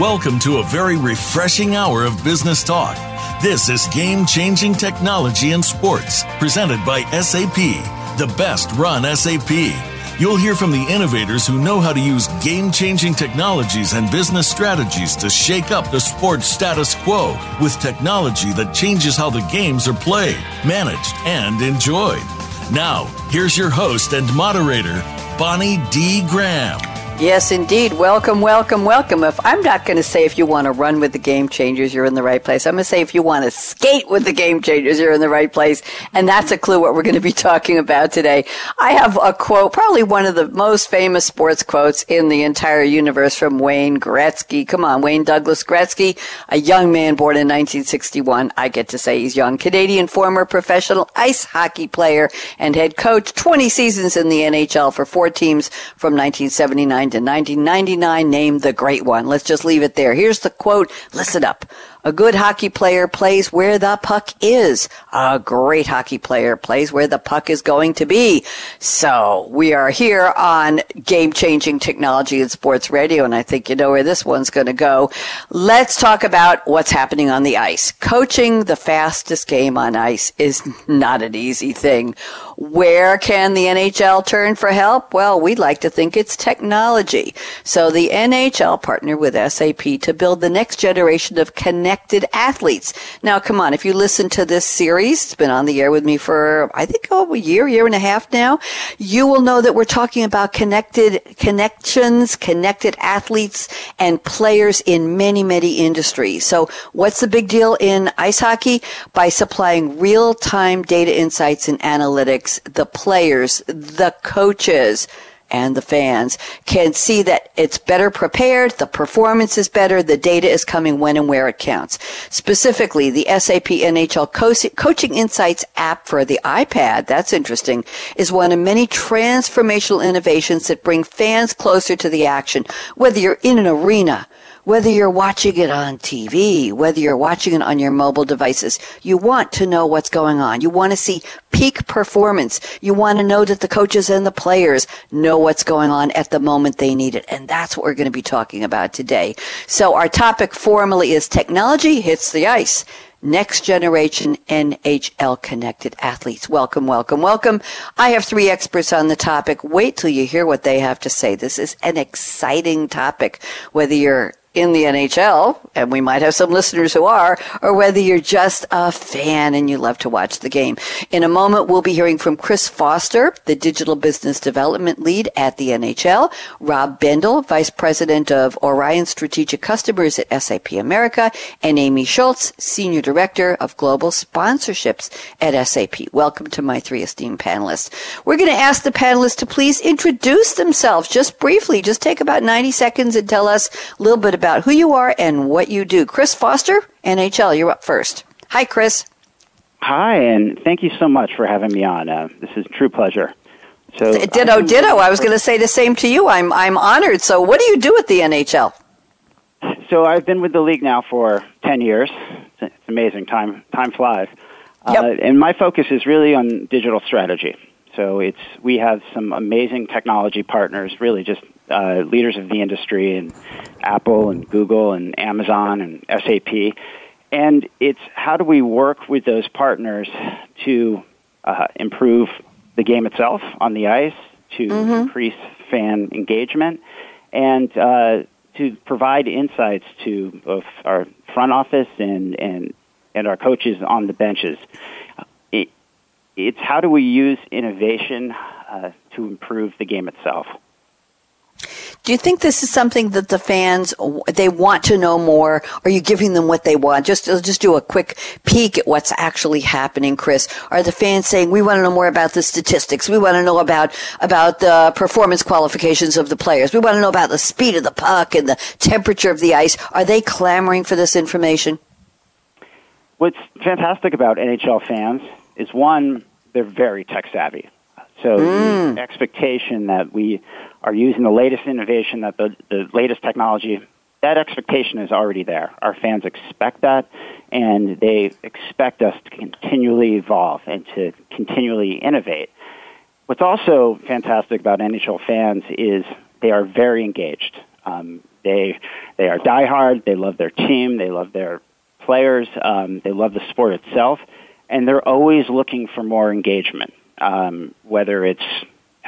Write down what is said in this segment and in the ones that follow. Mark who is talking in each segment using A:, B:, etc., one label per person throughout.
A: Welcome to a very refreshing hour of business talk. This is Game Changing Technology in Sports, presented by SAP, the best run SAP. You'll hear from the innovators who know how to use game changing technologies and business strategies to shake up the sports status quo with technology that changes how the games are played, managed, and enjoyed. Now, here's your host and moderator, Bonnie D. Graham.
B: Yes, indeed. Welcome, welcome, welcome. If I'm not going to say if you want to run with the game changers, you're in the right place. I'm going to say if you want to skate with the game changers, you're in the right place. And that's a clue what we're going to be talking about today. I have a quote, probably one of the most famous sports quotes in the entire universe from Wayne Gretzky. Come on, Wayne Douglas Gretzky, a young man born in 1961. I get to say he's young. Canadian former professional ice hockey player and head coach, 20 seasons in the NHL for four teams from 1979 1999 named the great one. Let's just leave it there. Here's the quote. Listen up. A good hockey player plays where the puck is. A great hockey player plays where the puck is going to be. So we are here on game changing technology and sports radio. And I think you know where this one's going to go. Let's talk about what's happening on the ice. Coaching the fastest game on ice is not an easy thing. Where can the NHL turn for help? Well, we'd like to think it's technology. So the NHL partnered with SAP to build the next generation of athletes. Now, come on, if you listen to this series, it's been on the air with me for, I think, oh, a year, year and a half now, you will know that we're talking about connected connections, connected athletes, and players in many, many industries. So what's the big deal in ice hockey? By supplying real time data insights and analytics the players, the coaches, and the fans can see that it's better prepared, the performance is better, the data is coming when and where it counts. Specifically, the SAP NHL Coaching Insights app for the iPad, that's interesting, is one of many transformational innovations that bring fans closer to the action, whether you're in an arena, whether you're watching it on TV, whether you're watching it on your mobile devices, you want to know what's going on. You want to see peak performance. You want to know that the coaches and the players know what's going on at the moment they need it. And that's what we're going to be talking about today. So our topic formally is technology hits the ice next generation NHL connected athletes. Welcome, welcome, welcome. I have three experts on the topic. Wait till you hear what they have to say. This is an exciting topic, whether you're in the NHL, and we might have some listeners who are, or whether you're just a fan and you love to watch the game. In a moment, we'll be hearing from Chris Foster, the digital business development lead at the NHL, Rob Bendel, vice president of Orion Strategic Customers at SAP America, and Amy Schultz, senior director of global sponsorships at SAP. Welcome to my three esteemed panelists. We're going to ask the panelists to please introduce themselves just briefly. Just take about 90 seconds and tell us a little bit about about who you are and what you do. Chris Foster, NHL, you're up first. Hi, Chris.
C: Hi, and thank you so much for having me on. Uh, this is a true pleasure.
B: So, ditto, ditto. I was going to say the same to you. I'm, I'm honored. So, what do you do at the NHL?
C: So, I've been with the league now for ten years. It's amazing. Time, time flies. Uh, yep. Uh, and my focus is really on digital strategy. So it's we have some amazing technology partners, really just uh, leaders of the industry, and Apple and Google and Amazon and SAP. And it's how do we work with those partners to uh, improve the game itself on the ice, to mm-hmm. increase fan engagement, and uh, to provide insights to both our front office and, and, and our coaches on the benches. It, it's how do we use innovation uh, to improve the game itself.
B: Do you think this is something that the fans they want to know more? Are you giving them what they want? Just just do a quick peek at what's actually happening, Chris. Are the fans saying we want to know more about the statistics? We want to know about about the performance qualifications of the players. We want to know about the speed of the puck and the temperature of the ice. Are they clamoring for this information?
C: What's fantastic about NHL fans is one, they're very tech savvy. So mm. the expectation that we are using the latest innovation, that the, the latest technology, that expectation is already there. Our fans expect that, and they expect us to continually evolve and to continually innovate. What's also fantastic about NHL fans is they are very engaged. Um, They they are diehard. They love their team. They love their players. Um, they love the sport itself, and they're always looking for more engagement. Um, whether it's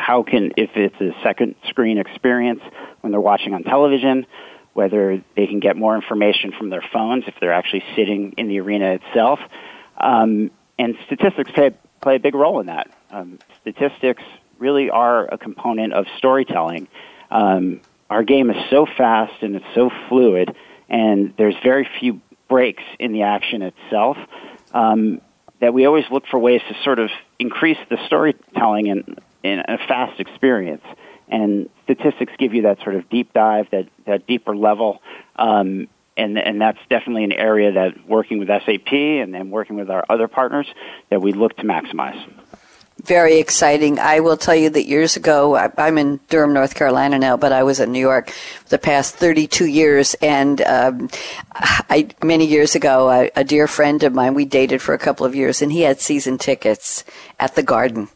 C: how can if it's a second screen experience when they're watching on television, whether they can get more information from their phones if they're actually sitting in the arena itself, um, and statistics play play a big role in that. Um, statistics really are a component of storytelling. Um, our game is so fast and it's so fluid, and there's very few breaks in the action itself. Um, that we always look for ways to sort of increase the storytelling in, in a fast experience. And statistics give you that sort of deep dive, that, that deeper level. Um, and, and that's definitely an area that working with SAP and then working with our other partners that we look to maximize
B: very exciting. I will tell you that years ago, I'm in Durham, North Carolina now, but I was in New York the past 32 years. And um, I, many years ago, a, a dear friend of mine, we dated for a couple of years, and he had season tickets at the Garden.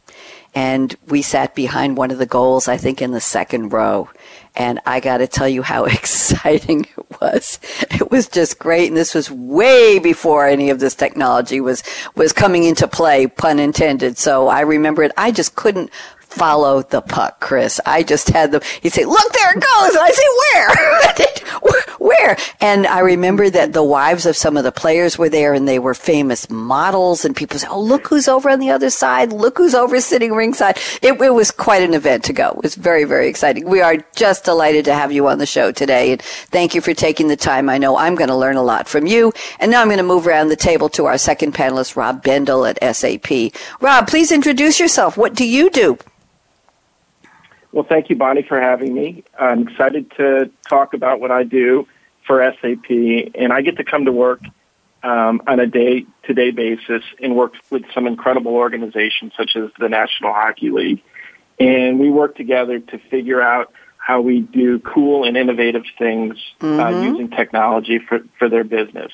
B: And we sat behind one of the goals, I think, in the second row. And I got to tell you how exciting it was. It was just great. And this was way before any of this technology was, was coming into play, pun intended. So I remember it. I just couldn't follow the puck, Chris. I just had them. He'd say, "Look, there it goes," and I say, "Where? Where?" And I remember that the wives of some of the players were there, and they were famous models. And people say, "Oh, look who's over on the other side! Look who's over sitting ringside!" It, it was quite an event to go. It was very, very exciting. We are just delighted to have you on the show today, and thank you for taking the time. I know I'm going to learn a lot from you. And now I'm going to move around the table to our second panelist, Rob Bendel at SAP. Rob, please introduce yourself. What do you do?
D: Well, thank you, Bonnie, for having me. I'm excited to talk about what I do for SAP, and I get to come to work um, on a day-to-day basis and work with some incredible organizations such as the National Hockey League. And we work together to figure out how we do cool and innovative things uh, mm-hmm. uh, using technology for, for their business.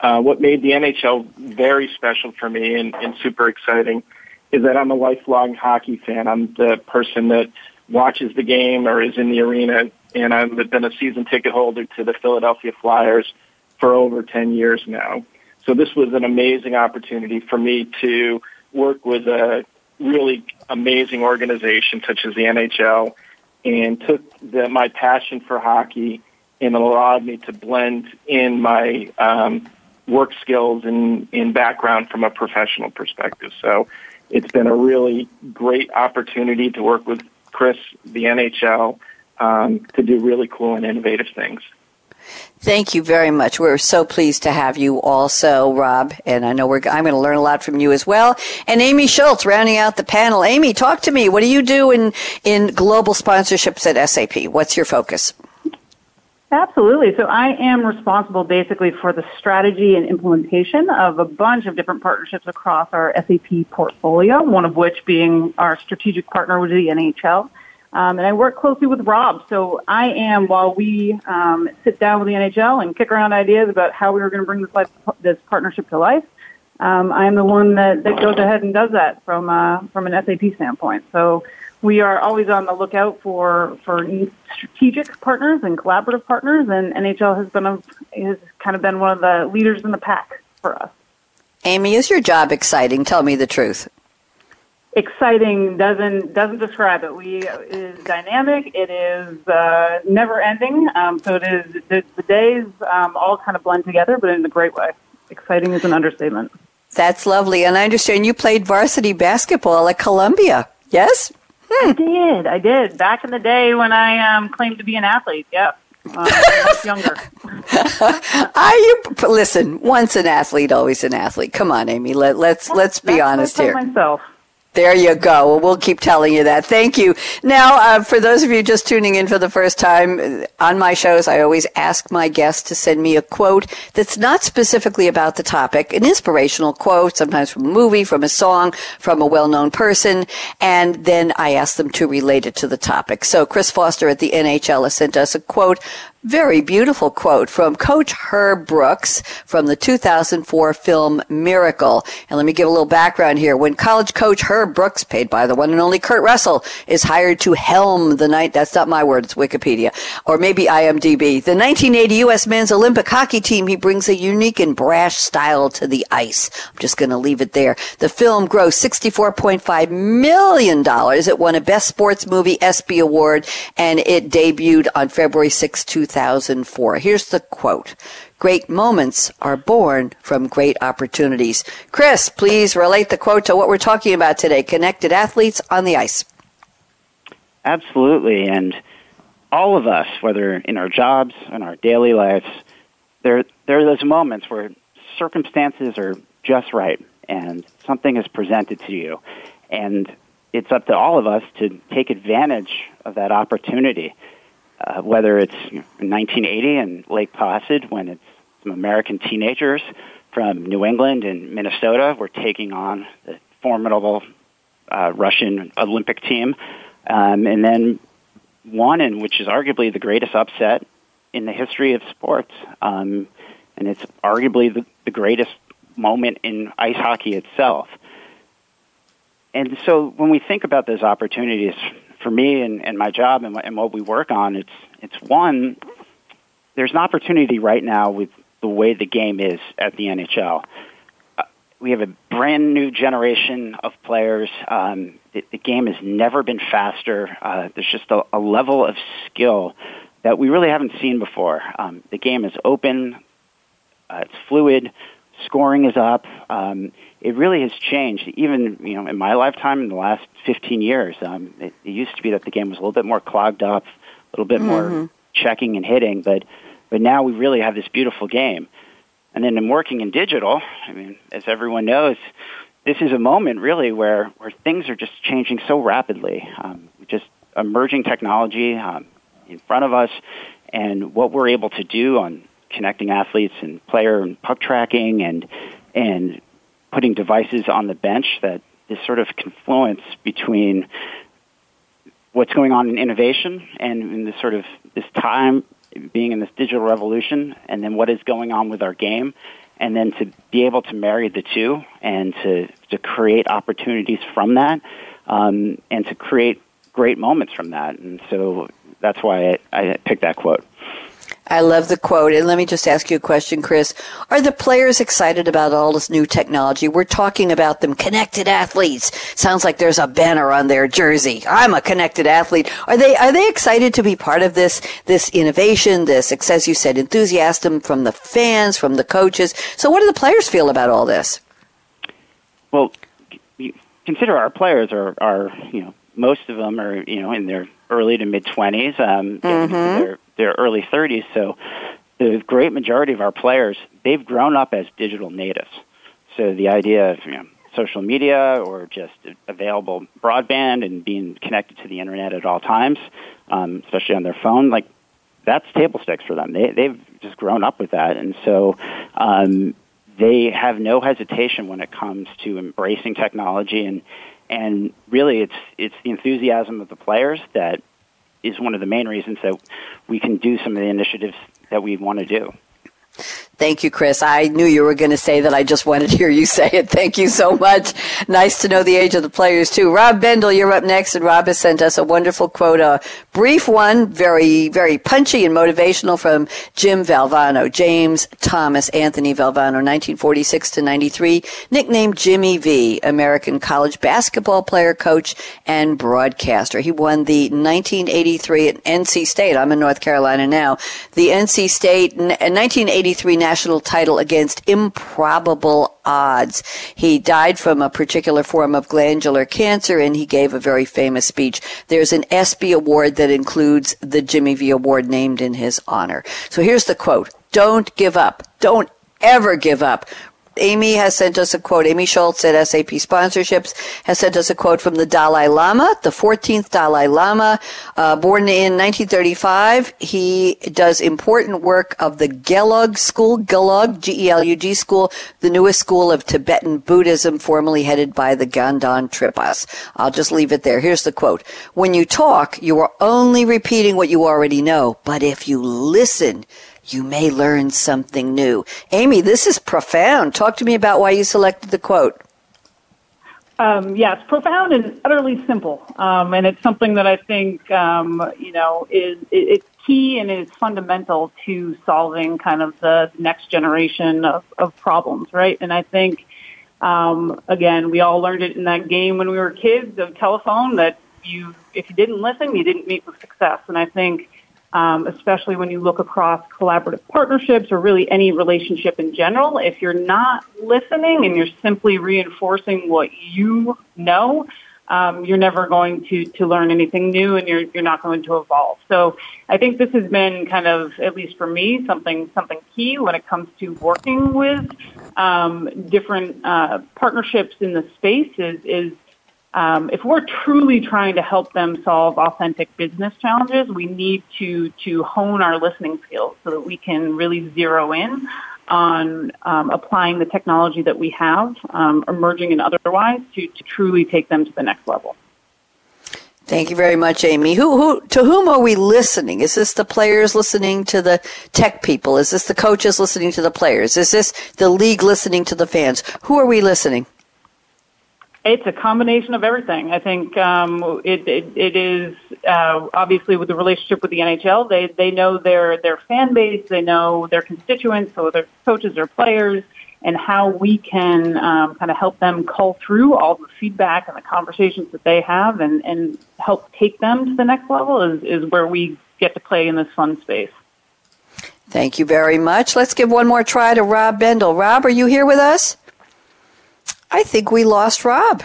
D: Uh, what made the NHL very special for me and, and super exciting is that I'm a lifelong hockey fan. I'm the person that watches the game or is in the arena. And I've been a season ticket holder to the Philadelphia Flyers for over 10 years now. So this was an amazing opportunity for me to work with a really amazing organization such as the NHL and took the, my passion for hockey and allowed me to blend in my um, work skills and, and background from a professional perspective. So it's been a really great opportunity to work with Chris, the NHL, um, to do really cool and innovative things.
B: Thank you very much. We're so pleased to have you also, Rob. And I know we're, I'm going to learn a lot from you as well. And Amy Schultz rounding out the panel. Amy, talk to me. What do you do in, in global sponsorships at SAP? What's your focus?
E: Absolutely. So I am responsible basically for the strategy and implementation of a bunch of different partnerships across our SAP portfolio, one of which being our strategic partner with the NHL. Um, and I work closely with Rob. So I am, while we um, sit down with the NHL and kick around ideas about how we are going to bring this, life, this partnership to life, um, I am the one that, that goes ahead and does that from, uh, from an SAP standpoint. So we are always on the lookout for for strategic partners and collaborative partners, and NHL has been a, has kind of been one of the leaders in the pack for us.
B: Amy, is your job exciting? Tell me the truth.
E: Exciting doesn't doesn't describe it. We it is dynamic. It is uh, never ending. Um, so it is the, the days um, all kind of blend together, but in a great way. Exciting is an understatement.
B: That's lovely, and I understand you played varsity basketball at Columbia. Yes.
E: Hmm. I did. I did. Back in the day when I um, claimed to be an athlete. Yeah. Younger.
B: Are you listen? Once an athlete, always an athlete. Come on, Amy. Let, let's let's be
E: That's
B: honest here.
E: Myself.
B: There you go. Well, we'll keep telling you that. Thank you. Now, uh, for those of you just tuning in for the first time, uh, on my shows, I always ask my guests to send me a quote that's not specifically about the topic, an inspirational quote, sometimes from a movie, from a song, from a well-known person, and then I ask them to relate it to the topic. So Chris Foster at the NHL has sent us a quote Very beautiful quote from Coach Herb Brooks from the 2004 film Miracle. And let me give a little background here. When college coach Herb Brooks, paid by the one and only Kurt Russell, is hired to helm the night, that's not my word, it's Wikipedia, or maybe IMDb, the 1980 U.S. men's Olympic hockey team, he brings a unique and brash style to the ice. I'm just going to leave it there. The film grossed $64.5 million. It won a Best Sports Movie ESPY Award, and it debuted on February 6, 2000. 2004. Here's the quote. Great moments are born from great opportunities. Chris, please relate the quote to what we're talking about today connected athletes on the ice.
C: Absolutely. And all of us, whether in our jobs, in our daily lives, there, there are those moments where circumstances are just right and something is presented to you. And it's up to all of us to take advantage of that opportunity uh, whether it's you know, 1980 in Lake Placid when it's some American teenagers from New England and Minnesota were taking on the formidable uh, Russian Olympic team, um, and then one in which is arguably the greatest upset in the history of sports, um, and it's arguably the, the greatest moment in ice hockey itself. And so when we think about those opportunities for me and, and my job and, and what we work on, it's it's one. There's an opportunity right now with the way the game is at the NHL. Uh, we have a brand new generation of players. Um, the, the game has never been faster. Uh, there's just a, a level of skill that we really haven't seen before. Um, the game is open. Uh, it's fluid. Scoring is up. Um, it really has changed. Even you know, in my lifetime, in the last 15 years, um, it, it used to be that the game was a little bit more clogged up, a little bit mm-hmm. more checking and hitting, but but now we really have this beautiful game. And then in working in digital, I mean, as everyone knows, this is a moment really where where things are just changing so rapidly. Um, just emerging technology um, in front of us, and what we're able to do on connecting athletes and player and puck tracking and and putting devices on the bench that this sort of confluence between what's going on in innovation and in this sort of this time being in this digital revolution and then what is going on with our game and then to be able to marry the two and to, to create opportunities from that um, and to create great moments from that. And so that's why I, I picked that quote
B: I love the quote. And let me just ask you a question, Chris. Are the players excited about all this new technology? We're talking about them connected athletes. Sounds like there's a banner on their jersey. I'm a connected athlete. Are they, are they excited to be part of this, this innovation, this, as you said, enthusiasm from the fans, from the coaches? So what do the players feel about all this?
C: Well, consider our players are, are, you know, most of them are, you know, in their early to mid 20s, um, mm-hmm. their, their early 30s. So the great majority of our players, they've grown up as digital natives. So the idea of you know, social media or just available broadband and being connected to the internet at all times, um, especially on their phone, like that's table stakes for them. They, they've just grown up with that. And so um, they have no hesitation when it comes to embracing technology and and really it's it's the enthusiasm of the players that is one of the main reasons that we can do some of the initiatives that we want to do.
B: Thank you, Chris. I knew you were going to say that. I just wanted to hear you say it. Thank you so much. Nice to know the age of the players, too. Rob Bendel, you're up next, and Rob has sent us a wonderful quote, a brief one, very, very punchy and motivational from Jim Valvano, James Thomas Anthony Valvano, 1946 to 93, nicknamed Jimmy V, American college basketball player, coach, and broadcaster. He won the 1983 at NC State. I'm in North Carolina now. The NC State 1983 national title against improbable odds. He died from a particular form of glandular cancer and he gave a very famous speech. There's an ESPY award that includes the Jimmy V award named in his honor. So here's the quote. Don't give up. Don't ever give up. Amy has sent us a quote. Amy Schultz at SAP Sponsorships has sent us a quote from the Dalai Lama, the 14th Dalai Lama, uh, born in 1935. He does important work of the Gelug School, Gelug, G-E-L-U-G School, the newest school of Tibetan Buddhism, formerly headed by the Ganden Tripas. I'll just leave it there. Here's the quote. When you talk, you are only repeating what you already know, but if you listen, you may learn something new. Amy, this is profound. Talk to me about why you selected the quote.
E: Um, yes, profound and utterly simple, um, and it's something that I think um, you know is it's key and is fundamental to solving kind of the next generation of, of problems, right? And I think um, again, we all learned it in that game when we were kids of telephone that you if you didn't listen, you didn't meet with success, and I think um, especially when you look across collaborative partnerships or really any relationship in general. If you're not listening and you're simply reinforcing what you know, um, you're never going to, to learn anything new and you're, you're not going to evolve. So I think this has been kind of, at least for me, something, something key when it comes to working with um, different uh, partnerships in the space is, is um, if we're truly trying to help them solve authentic business challenges, we need to to hone our listening skills so that we can really zero in on um, applying the technology that we have, um, emerging and otherwise, to, to truly take them to the next level.
B: Thank you very much, Amy. Who, who, to whom are we listening? Is this the players listening to the tech people? Is this the coaches listening to the players? Is this the league listening to the fans? Who are we listening?
E: It's a combination of everything. I think um, it, it, it is uh, obviously with the relationship with the NHL. They they know their their fan base. They know their constituents, so their coaches or players, and how we can um, kind of help them cull through all the feedback and the conversations that they have, and and help take them to the next level is is where we get to play in this fun space.
B: Thank you very much. Let's give one more try to Rob Bendel. Rob, are you here with us? I think we lost Rob.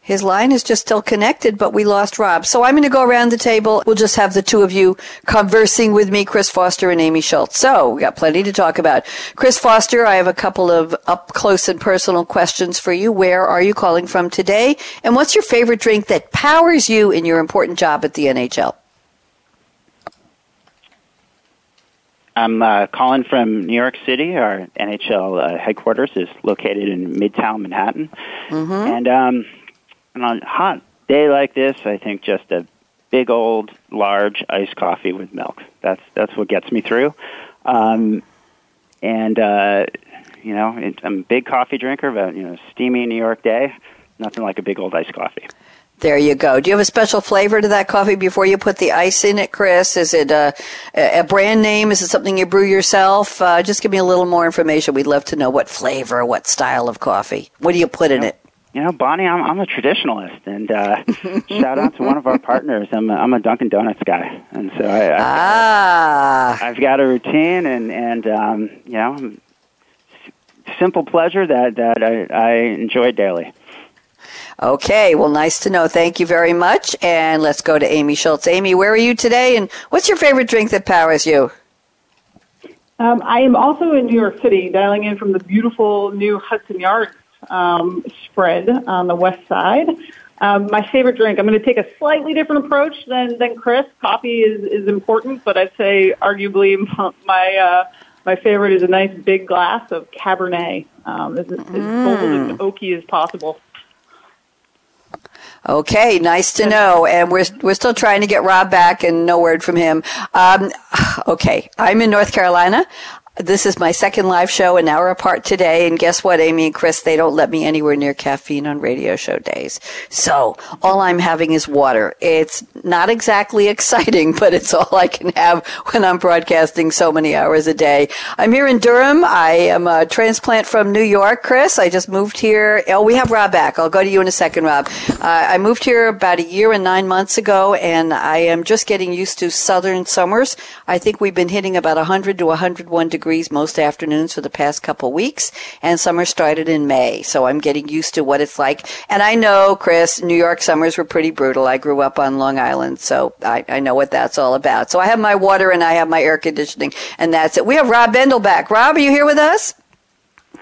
B: His line is just still connected, but we lost Rob. So I'm going to go around the table. We'll just have the two of you conversing with me, Chris Foster and Amy Schultz. So we got plenty to talk about. Chris Foster, I have a couple of up close and personal questions for you. Where are you calling from today? And what's your favorite drink that powers you in your important job at the NHL?
C: I'm uh, calling from New York City. Our NHL uh, headquarters is located in Midtown Manhattan. Mm-hmm. And, um, and on a hot day like this, I think just a big old large iced coffee with milk. That's that's what gets me through. Um, and uh, you know, I'm a big coffee drinker, but you know, steamy New York day, nothing like a big old iced coffee.
B: There you go. Do you have a special flavor to that coffee before you put the ice in it, Chris? Is it a, a brand name? Is it something you brew yourself? Uh, just give me a little more information. We'd love to know what flavor, what style of coffee. What do you put in it?
C: You know, Bonnie, I'm, I'm a traditionalist, and uh, shout out to one of our partners. I'm a, I'm a Dunkin' Donuts guy, and so I, I
B: ah.
C: I've got a routine, and and um, you know, simple pleasure that that I, I enjoy daily.
B: Okay, well, nice to know. Thank you very much. And let's go to Amy Schultz. Amy, where are you today? And what's your favorite drink that powers you?
E: Um, I am also in New York City, dialing in from the beautiful new Hudson Yards um, spread on the west side. Um, my favorite drink, I'm going to take a slightly different approach than, than Chris. Coffee is, is important, but I'd say arguably my, uh, my favorite is a nice big glass of Cabernet. Um, as, as mm. bold and oaky as possible.
B: Okay, nice to know. And we're we're still trying to get Rob back, and no word from him. Um, okay, I'm in North Carolina. This is my second live show, an hour apart today. And guess what, Amy and Chris? They don't let me anywhere near caffeine on radio show days. So all I'm having is water. It's not exactly exciting, but it's all I can have when I'm broadcasting so many hours a day. I'm here in Durham. I am a transplant from New York, Chris. I just moved here. Oh, we have Rob back. I'll go to you in a second, Rob. Uh, I moved here about a year and nine months ago, and I am just getting used to southern summers. I think we've been hitting about 100 to 101 degrees degrees most afternoons for the past couple weeks, and summer started in May. So I'm getting used to what it's like. And I know, Chris, New York summers were pretty brutal. I grew up on Long Island, so I, I know what that's all about. So I have my water and I have my air conditioning, and that's it. We have Rob Bendel back. Rob, are you here with us?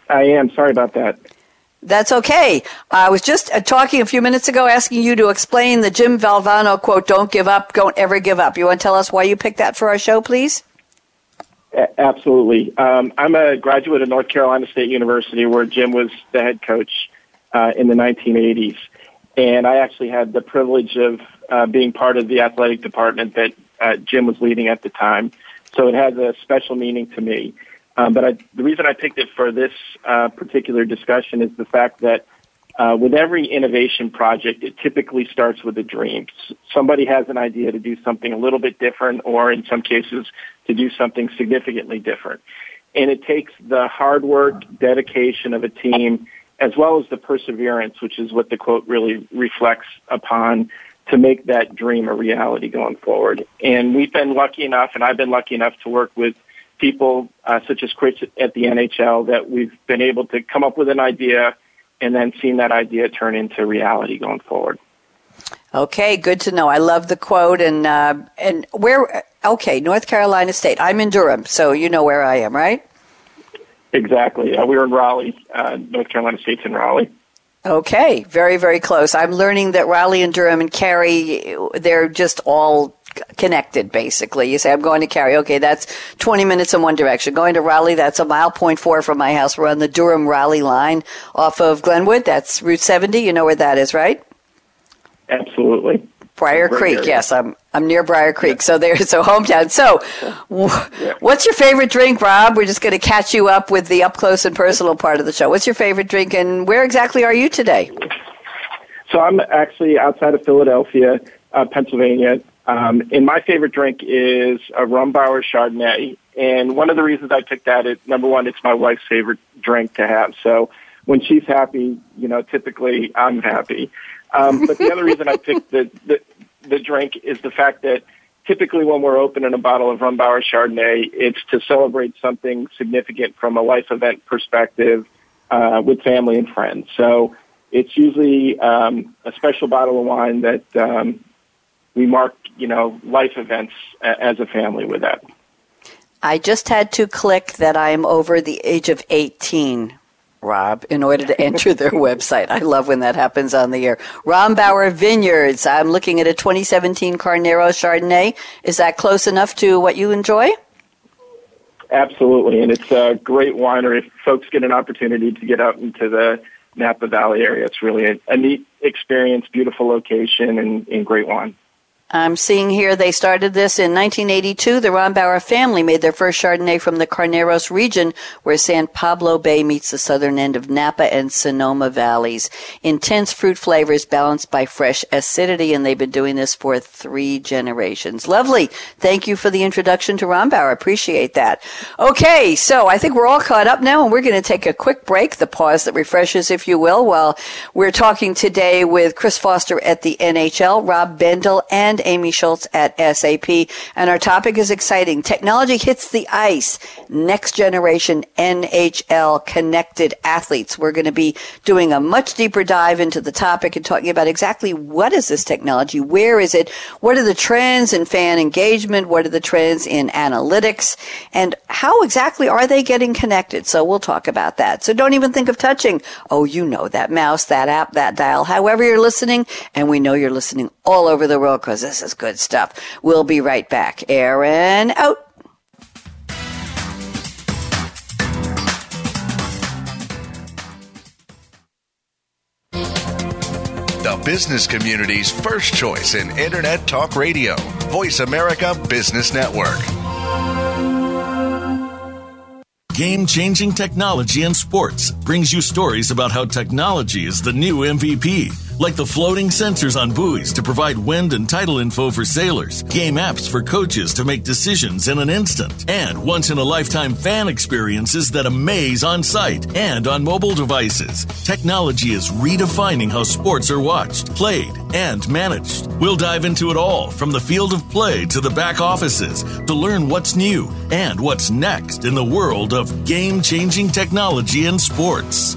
D: I am. Sorry about that.
B: That's okay. I was just uh, talking a few minutes ago asking you to explain the Jim Valvano quote, don't give up, don't ever give up. You want to tell us why you picked that for our show, please?
D: Absolutely. Um, I'm a graduate of North Carolina State University where Jim was the head coach uh, in the 1980s. And I actually had the privilege of uh, being part of the athletic department that uh, Jim was leading at the time. So it has a special meaning to me. Um, but I, the reason I picked it for this uh, particular discussion is the fact that uh, with every innovation project, it typically starts with a dream. Somebody has an idea to do something a little bit different, or in some cases, to do something significantly different. And it takes the hard work, dedication of a team, as well as the perseverance, which is what the quote really reflects upon, to make that dream a reality going forward. And we've been lucky enough, and I've been lucky enough to work with people uh, such as Chris at the NHL that we've been able to come up with an idea and then seeing that idea turn into reality going forward.
B: Okay, good to know. I love the quote and uh, and where. Okay, North Carolina State. I'm in Durham, so you know where I am, right?
D: Exactly. Uh, we are in Raleigh. Uh, North Carolina State's in Raleigh.
B: Okay, very very close. I'm learning that Raleigh and Durham and Cary, they're just all connected basically. You say, I'm going to Cary. Okay, that's 20 minutes in one direction. Going to Raleigh, that's a mile point four from my house. We're on the Durham Raleigh line off of Glenwood. That's Route 70. You know where that is, right?
D: Absolutely.
B: Brier Creek, yes, I'm I'm near Brier Creek, yeah. so there's so hometown. So, yeah. what's your favorite drink, Rob? We're just going to catch you up with the up close and personal part of the show. What's your favorite drink, and where exactly are you today?
D: So I'm actually outside of Philadelphia, uh, Pennsylvania, um, and my favorite drink is a Rombauer Chardonnay. And one of the reasons I picked that is number one, it's my wife's favorite drink to have. So when she's happy, you know, typically I'm happy. Um, but the other reason I picked the, the the drink is the fact that typically when we're opening a bottle of Rombauer Chardonnay, it's to celebrate something significant from a life event perspective uh, with family and friends. So it's usually um, a special bottle of wine that um, we mark, you know, life events as a family with that.
B: I just had to click that I'm over the age of 18, Rob, in order to enter their website. I love when that happens on the air. Rombauer Vineyards. I'm looking at a 2017 Carnero Chardonnay. Is that close enough to what you enjoy?
D: Absolutely, and it's a great winery. If folks get an opportunity to get out into the Napa Valley area, it's really a, a neat experience, beautiful location, and, and great wine.
B: I'm seeing here they started this in 1982. The Rombauer family made their first Chardonnay from the Carneros region where San Pablo Bay meets the southern end of Napa and Sonoma valleys. Intense fruit flavors balanced by fresh acidity and they've been doing this for three generations. Lovely. Thank you for the introduction to Rombauer. Appreciate that. Okay, so I think we're all caught up now and we're going to take a quick break, the pause that refreshes, if you will, while we're talking today with Chris Foster at the NHL, Rob Bendel, and Amy Schultz at SAP. And our topic is exciting. Technology hits the ice. Next generation NHL connected athletes. We're going to be doing a much deeper dive into the topic and talking about exactly what is this technology? Where is it? What are the trends in fan engagement? What are the trends in analytics? And how exactly are they getting connected? So we'll talk about that. So don't even think of touching. Oh, you know that mouse, that app, that dial, however you're listening. And we know you're listening all over the world because this is good stuff. We'll be right back. Aaron out.
F: The business community's first choice in Internet Talk Radio. Voice America Business Network.
A: Game changing technology in sports brings you stories about how technology is the new MVP like the floating sensors on buoys to provide wind and tidal info for sailors, game apps for coaches to make decisions in an instant, and once in a lifetime fan experiences that amaze on site and on mobile devices. Technology is redefining how sports are watched, played, and managed. We'll dive into it all from the field of play to the back offices to learn what's new and what's next in the world of game changing technology in sports.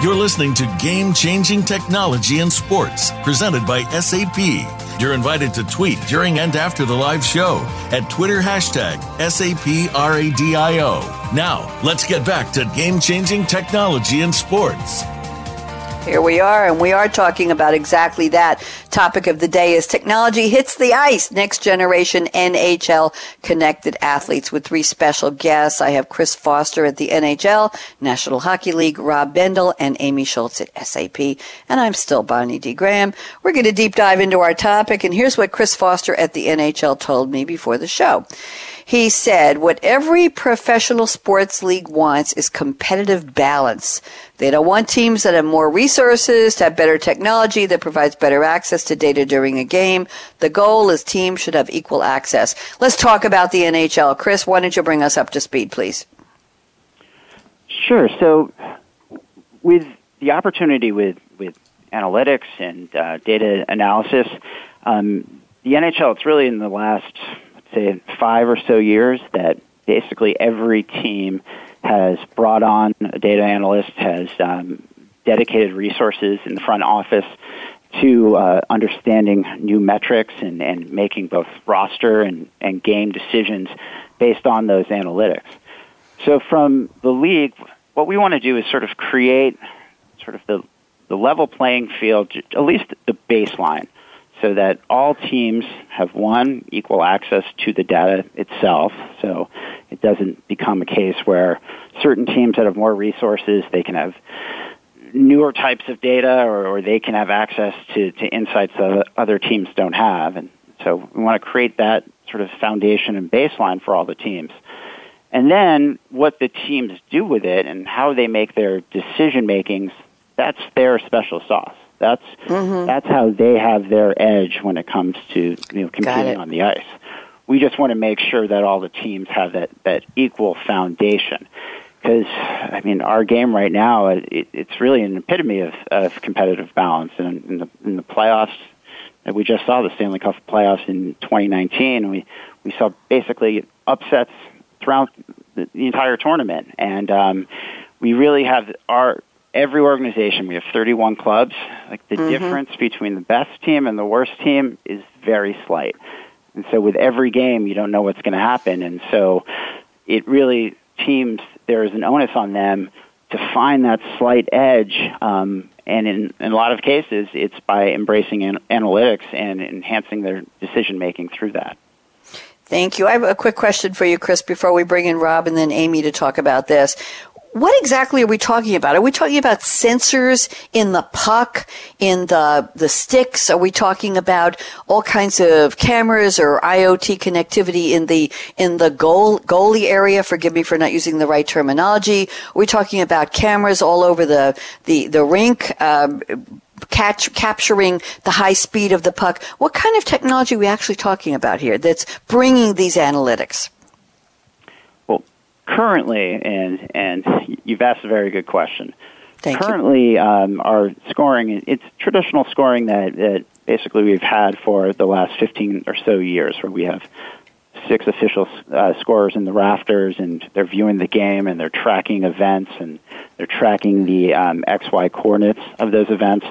A: You're listening to Game Changing Technology in Sports, presented by SAP. You're invited to tweet during and after the live show at Twitter hashtag SAPRADIO. Now, let's get back to Game Changing Technology in Sports.
B: Here we are, and we are talking about exactly that. Topic of the day is technology hits the ice. Next generation NHL connected athletes with three special guests. I have Chris Foster at the NHL, National Hockey League, Rob Bendel, and Amy Schultz at SAP. And I'm still Bonnie D. Graham. We're going to deep dive into our topic, and here's what Chris Foster at the NHL told me before the show. He said, what every professional sports league wants is competitive balance. They don't want teams that have more resources, to have better technology that provides better access to data during a game. The goal is teams should have equal access. Let's talk about the NHL. Chris, why don't you bring us up to speed, please?
C: Sure. So, with the opportunity with, with analytics and uh, data analysis, um, the NHL, it's really in the last say five or so years that basically every team has brought on a data analyst, has um, dedicated resources in the front office to uh, understanding new metrics and, and making both roster and, and game decisions based on those analytics. So from the league, what we want to do is sort of create sort of the, the level playing field, at least the baseline so that all teams have one equal access to the data itself. So it doesn't become a case where certain teams that have more resources they can have newer types of data or, or they can have access to, to insights that other teams don't have. And so we want to create that sort of foundation and baseline for all the teams. And then what the teams do with it and how they make their decision makings that's their special sauce that's mm-hmm. that's how they have their edge when it comes to you know competing on the ice. We just want to make sure that all the teams have that that equal foundation. Because I mean, our game right now it, it's really an epitome of, of competitive balance. And in the in the playoffs, that we just saw the Stanley Cup playoffs in 2019. We we saw basically upsets throughout the, the entire tournament, and um, we really have our every organization, we have 31 clubs. Like the mm-hmm. difference between the best team and the worst team is very slight. And so with every game, you don't know what's going to happen. And so it really, teams, there is an onus on them to find that slight edge. Um, and in, in a lot of cases, it's by embracing an- analytics and enhancing their decision making through that.
B: Thank you. I have a quick question for you, Chris, before we bring in Rob and then Amy to talk about this what exactly are we talking about? Are we talking about sensors in the puck, in the the sticks? Are we talking about all kinds of cameras or IoT connectivity in the in the goal goalie area? Forgive me for not using the right terminology. Are we talking about cameras all over the the the rink? Um, catch, capturing the high speed of the puck. What kind of technology are we actually talking about here that's bringing these analytics?
C: Currently, and and you've asked a very good question.
B: Thank
C: currently, you. Um, our scoring it's traditional scoring that, that basically we've had for the last 15 or so years, where we have six official uh, scorers in the rafters, and they're viewing the game and they're tracking events and they're tracking the um, XY coordinates of those events.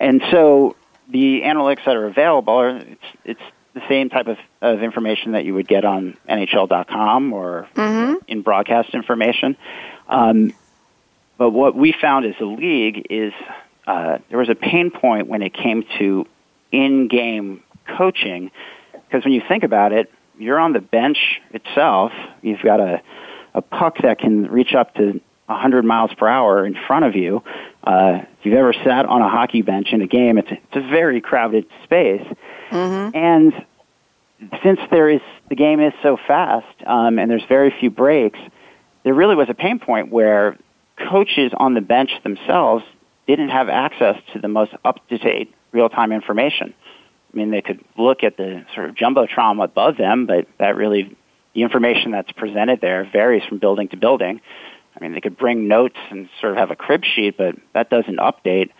C: And so the analytics that are available are it's, it's the same type of, of information that you would get on NHL.com or mm-hmm. in broadcast information. Um, but what we found as a league is uh, there was a pain point when it came to in-game coaching because when you think about it, you're on the bench itself. You've got a, a puck that can reach up to 100 miles per hour in front of you. Uh, if you've ever sat on a hockey bench in a game, it's, it's a very crowded space. Mm-hmm. And since there is the game is so fast um, and there's very few breaks, there really was a pain point where coaches on the bench themselves didn't have access to the most up to date real time information. I mean, they could look at the sort of jumbotron above them, but that really, the information that's presented there varies from building to building. I mean, they could bring notes and sort of have a crib sheet, but that doesn't update.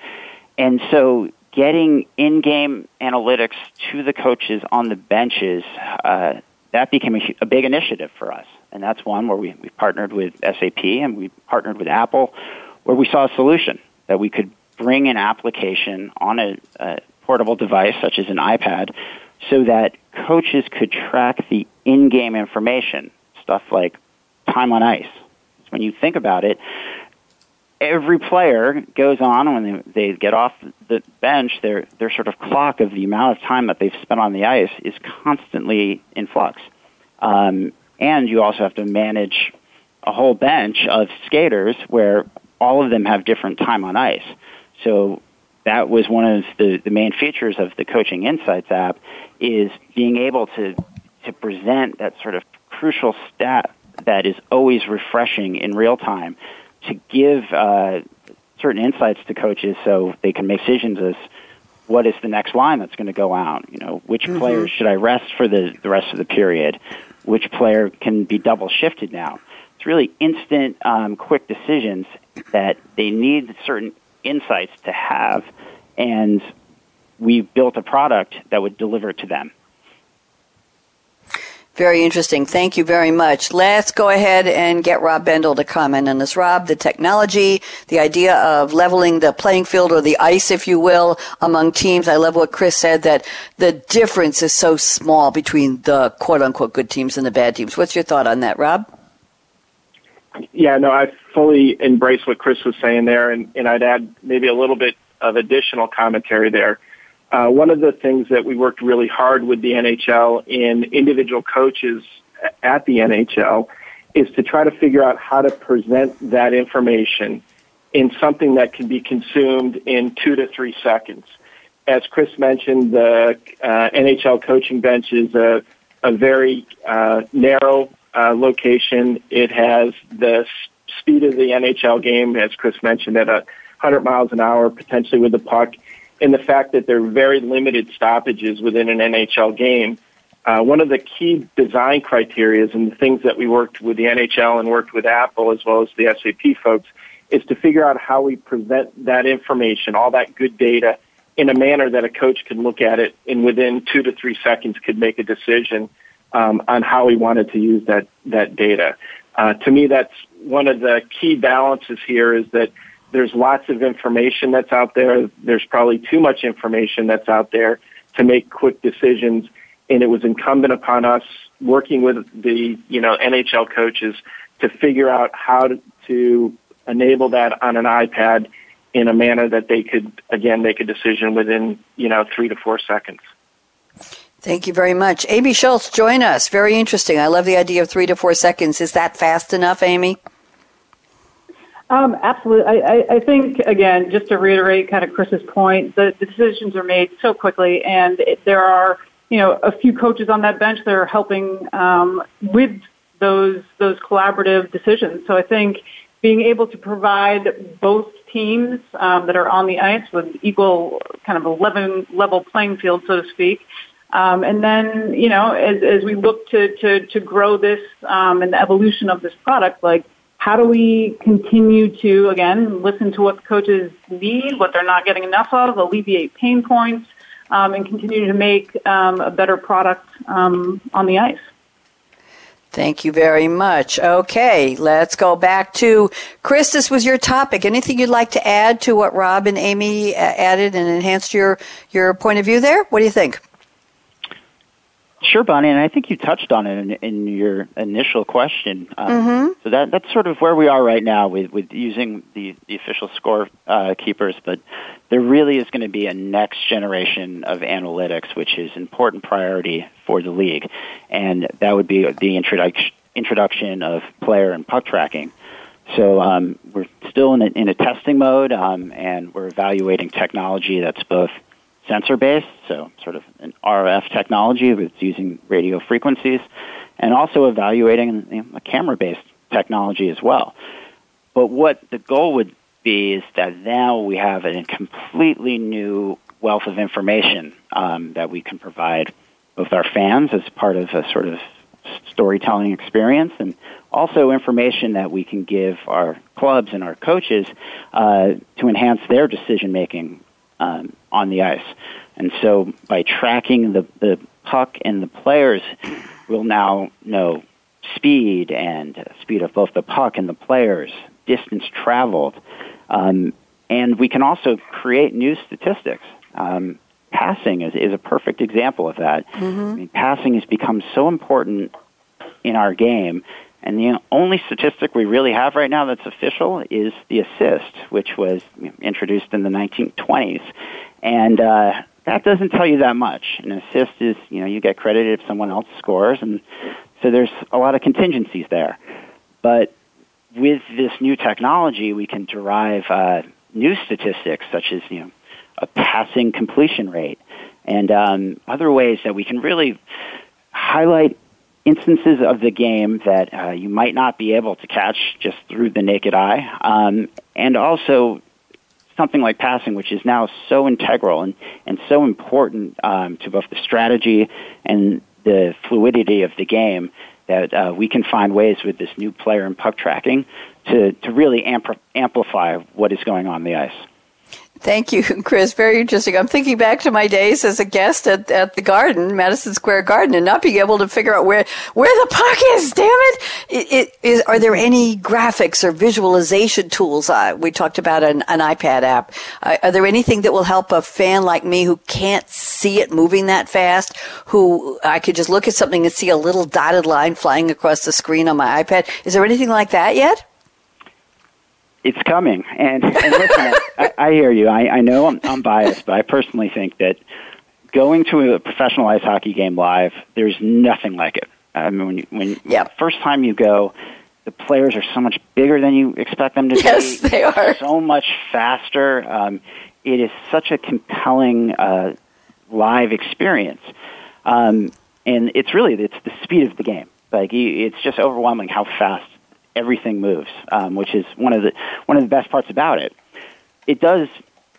C: And so getting in-game analytics to the coaches on the benches, uh, that became a, a, big initiative for us. And that's one where we, we partnered with SAP and we partnered with Apple, where we saw a solution that we could bring an application on a, a portable device such as an iPad so that coaches could track the in-game information, stuff like time on ice. When you think about it, every player goes on when they, they get off the bench, their their sort of clock of the amount of time that they've spent on the ice is constantly in flux. Um, and you also have to manage a whole bench of skaters where all of them have different time on ice. So that was one of the, the main features of the Coaching Insights app is being able to to present that sort of crucial stat that is always refreshing in real time to give uh, certain insights to coaches so they can make decisions as what is the next line that's going to go out. You know, which mm-hmm. players should I rest for the, the rest of the period? Which player can be double shifted now? It's really instant, um, quick decisions that they need certain insights to have, and we built a product that would deliver to them.
B: Very interesting. Thank you very much. Let's go ahead and get Rob Bendel to comment on this. Rob, the technology, the idea of leveling the playing field or the ice, if you will, among teams. I love what Chris said that the difference is so small between the quote unquote good teams and the bad teams. What's your thought on that, Rob?
D: Yeah, no, I fully embrace what Chris was saying there, and, and I'd add maybe a little bit of additional commentary there. Uh, one of the things that we worked really hard with the NHL and individual coaches at the NHL is to try to figure out how to present that information in something that can be consumed in two to three seconds. As Chris mentioned, the uh, NHL coaching bench is a, a very uh, narrow uh, location. It has the speed of the NHL game, as Chris mentioned, at a 100 miles an hour, potentially with the puck in the fact that there are very limited stoppages within an NHL game. Uh, one of the key design criteria and the things that we worked with the NHL and worked with Apple as well as the SAP folks is to figure out how we present that information, all that good data, in a manner that a coach can look at it and within two to three seconds could make a decision um, on how he wanted to use that that data. Uh, to me, that's one of the key balances here is that there's lots of information that's out there. There's probably too much information that's out there to make quick decisions. And it was incumbent upon us working with the, you know, NHL coaches to figure out how to, to enable that on an iPad in a manner that they could, again, make a decision within, you know, three to four seconds.
B: Thank you very much. Amy Schultz, join us. Very interesting. I love the idea of three to four seconds. Is that fast enough, Amy?
E: Um, absolutely. I, I, I think, again, just to reiterate kind of Chris's point, the, the decisions are made so quickly, and it, there are, you know, a few coaches on that bench that are helping um, with those those collaborative decisions. So I think being able to provide both teams um, that are on the ice with equal kind of a level, level playing field, so to speak. Um, and then, you know, as, as we look to, to, to grow this um, and the evolution of this product, like how do we continue to, again, listen to what the coaches need, what they're not getting enough of, alleviate pain points, um, and continue to make um, a better product um, on the ice?
B: Thank you very much. Okay, let's go back to Chris. This was your topic. Anything you'd like to add to what Rob and Amy uh, added and enhanced your your point of view there? What do you think?
C: Sure, Bonnie, and I think you touched on it in, in your initial question. Um, mm-hmm. So that that's sort of where we are right now with with using the the official score uh, keepers, but there really is going to be a next generation of analytics, which is important priority for the league, and that would be the introduction introduction of player and puck tracking. So um, we're still in a, in a testing mode, um, and we're evaluating technology that's both sensor based, so sort of an RF technology that's using radio frequencies, and also evaluating you know, a camera based technology as well. But what the goal would be is that now we have a completely new wealth of information um, that we can provide both our fans as part of a sort of storytelling experience and also information that we can give our clubs and our coaches uh, to enhance their decision making um, on the ice. And so by tracking the, the puck and the players, we'll now know speed and speed of both the puck and the players, distance traveled. Um, and we can also create new statistics. Um, passing is, is a perfect example of that. Mm-hmm. I mean, passing has become so important in our game. And the only statistic we really have right now that's official is the assist, which was introduced in the 1920s. And uh, that doesn't tell you that much. An assist is, you know, you get credit if someone else scores, and so there's a lot of contingencies there. But with this new technology, we can derive uh, new statistics such as, you know, a passing completion rate and um, other ways that we can really highlight instances of the game that uh, you might not be able to catch just through the naked eye, um, and also something like passing, which is now so integral and, and so important um, to both the strategy and the fluidity of the game that uh, we can find ways with this new player and puck tracking to, to really amp- amplify what is going on the ice.
B: Thank you, Chris. Very interesting. I'm thinking back to my days as a guest at, at the Garden, Madison Square Garden, and not being able to figure out where where the puck is. Damn it! it, it is, are there any graphics or visualization tools? Uh, we talked about an, an iPad app. Uh, are there anything that will help a fan like me who can't see it moving that fast? Who I could just look at something and see a little dotted line flying across the screen on my iPad? Is there anything like that yet?
C: It's coming. And, and listen, I, I hear you. I, I know I'm, I'm biased, but I personally think that going to a professional ice hockey game live, there's nothing like it. I mean, when you, when
B: yeah.
C: first time you go, the players are so much bigger than you expect them to
B: yes,
C: be.
B: they are.
C: So much faster. Um, it is such a compelling uh, live experience, um, and it's really it's the speed of the game. Like you, it's just overwhelming how fast everything moves, um, which is one of the one of the best parts about it. It does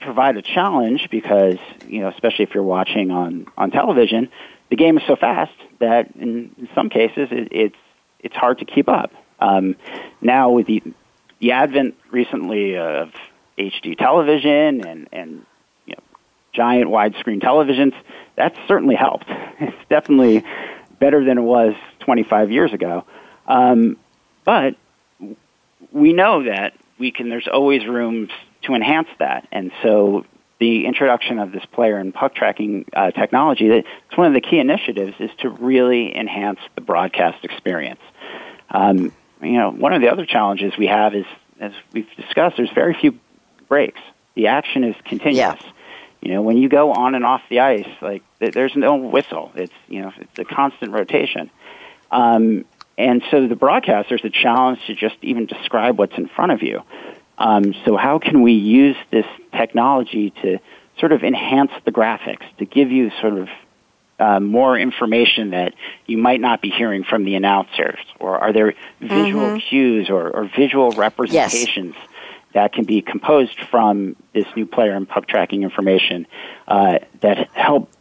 C: provide a challenge because you know, especially if you're watching on on television, the game is so fast that in, in some cases it, it's it's hard to keep up. Um, now with the the advent recently of HD television and and you know, giant widescreen televisions, that's certainly helped. It's definitely better than it was 25 years ago. Um, but we know that we can. There's always room to enhance that, and so the introduction of this player and puck tracking uh, technology, that it's one of the key initiatives, is to really enhance the broadcast experience. Um, you know, one of the other challenges we have is, as we've discussed, there's very few breaks. The action is continuous.
B: Yeah.
C: You know, when you go on and off the ice, like there's no whistle. It's you know, it's a constant rotation. Um, and so the broadcaster's a challenge to just even describe what's in front of you. Um, so how can we use this technology to sort of enhance the graphics, to give you sort of uh, more information that you might not be hearing from the announcers? Or are there visual mm-hmm. cues or, or, visual representations
B: yes.
C: that can be composed from this new player and puck tracking information uh, that help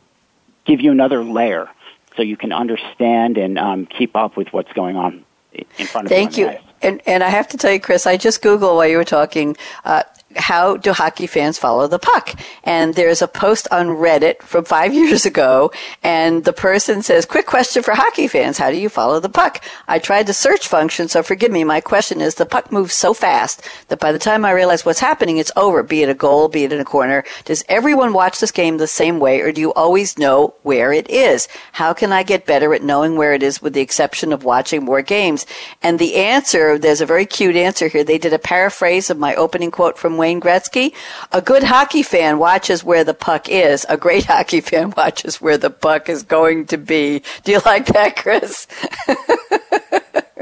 C: give you another layer so you can understand and um, keep up with what's going on in front of
B: Thank
C: you.
B: Thank you. And, and I have to tell you, Chris, I just Googled while you were talking uh, how do hockey fans follow the puck? And there's a post on Reddit from five years ago, and the person says, quick question for hockey fans. How do you follow the puck? I tried the search function, so forgive me. My question is, the puck moves so fast that by the time I realize what's happening, it's over, be it a goal, be it in a corner. Does everyone watch this game the same way, or do you always know where it is? How can I get better at knowing where it is with the exception of watching more games? And the answer, there's a very cute answer here. They did a paraphrase of my opening quote from Wayne Gretzky. A good hockey fan watches where the puck is. A great hockey fan watches where the puck is going to be. Do you like that, Chris?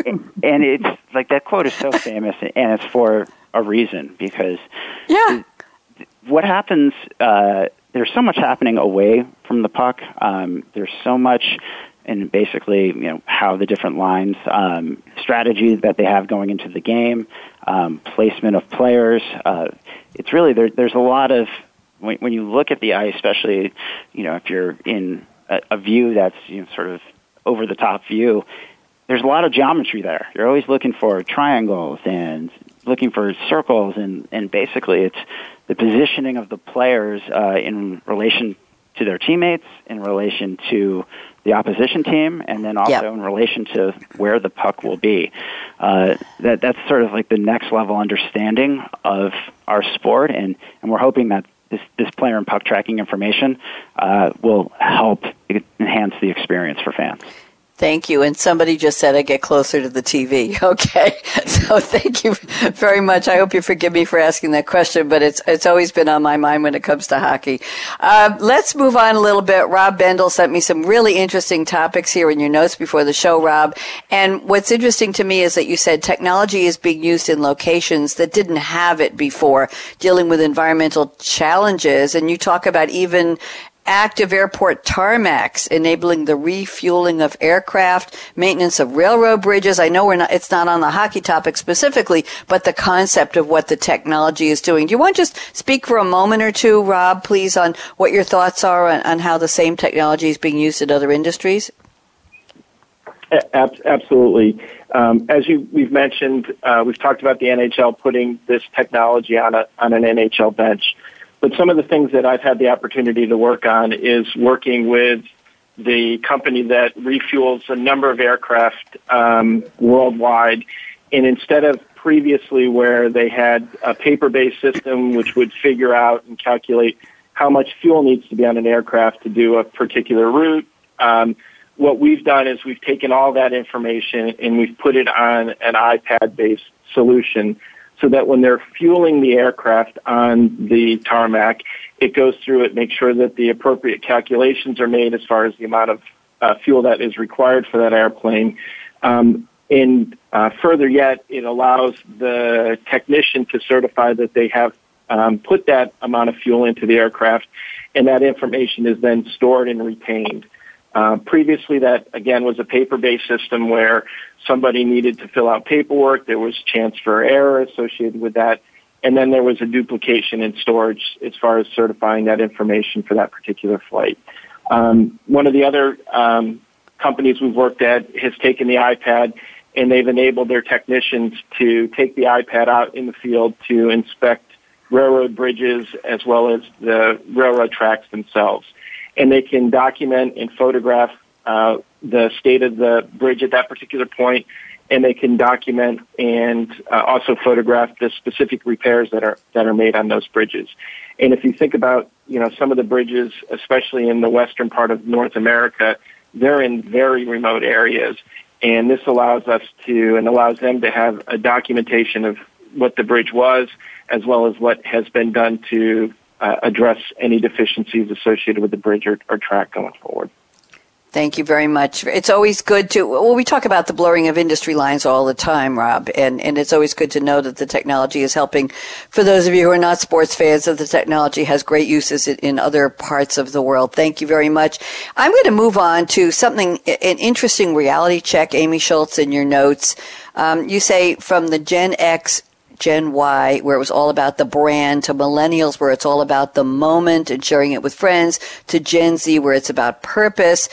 C: and it's like that quote is so famous, and it's for a reason because
B: yeah,
C: what happens? Uh, there's so much happening away from the puck. Um, there's so much and basically you know how the different lines um, strategy that they have going into the game, um, placement of players. Uh, it's really there, there's a lot of when, when you look at the eye, especially you know if you're in a, a view that's you know sort of over the top view. There's a lot of geometry there. You're always looking for triangles and looking for circles, and, and basically it's the positioning of the players uh, in relation to their teammates, in relation to the opposition team, and then also yep. in relation to where the puck will be. Uh, that that's sort of like the next level understanding of our sport, and and we're hoping that this this player and puck tracking information uh, will help enhance the experience for fans.
B: Thank you. And somebody just said I get closer to the TV. Okay. So thank you very much. I hope you forgive me for asking that question, but it's, it's always been on my mind when it comes to hockey. Uh, let's move on a little bit. Rob Bendel sent me some really interesting topics here in your notes before the show, Rob. And what's interesting to me is that you said technology is being used in locations that didn't have it before, dealing with environmental challenges. And you talk about even active airport tarmacs, enabling the refueling of aircraft, maintenance of railroad bridges. I know we're not, it's not on the hockey topic specifically, but the concept of what the technology is doing. Do you want to just speak for a moment or two, Rob, please, on what your thoughts are on, on how the same technology is being used in other industries?
D: Absolutely. Um, as you, we've mentioned, uh, we've talked about the NHL putting this technology on a on an NHL bench. But some of the things that I've had the opportunity to work on is working with the company that refuels a number of aircraft um, worldwide. And instead of previously where they had a paper-based system which would figure out and calculate how much fuel needs to be on an aircraft to do a particular route, um, what we've done is we've taken all that information and we've put it on an iPad-based solution so that when they're fueling the aircraft on the tarmac, it goes through it, makes sure that the appropriate calculations are made as far as the amount of uh, fuel that is required for that airplane. Um, and uh, further yet, it allows the technician to certify that they have um, put that amount of fuel into the aircraft, and that information is then stored and retained. Uh, previously, that again was a paper-based system where somebody needed to fill out paperwork. There was chance for error associated with that, and then there was a duplication in storage as far as certifying that information for that particular flight. Um, one of the other um, companies we've worked at has taken the iPad and they've enabled their technicians to take the iPad out in the field to inspect railroad bridges as well as the railroad tracks themselves and they can document and photograph uh, the state of the bridge at that particular point, and they can document and uh, also photograph the specific repairs that are that are made on those bridges. And if you think about you know some of the bridges, especially in the western part of North America, they're in very remote areas, and this allows us to and allows them to have a documentation of what the bridge was, as well as what has been done to uh, address any deficiencies associated with the bridge or, or track going forward.
B: Thank you very much. It's always good to, well, we talk about the blurring of industry lines all the time, Rob, and, and it's always good to know that the technology is helping. For those of you who are not sports fans, that the technology has great uses in other parts of the world. Thank you very much. I'm going to move on to something, an interesting reality check, Amy Schultz, in your notes. Um, you say from the Gen X Gen Y, where it was all about the brand, to millennials, where it's all about the moment and sharing it with friends, to Gen Z, where it's about purpose.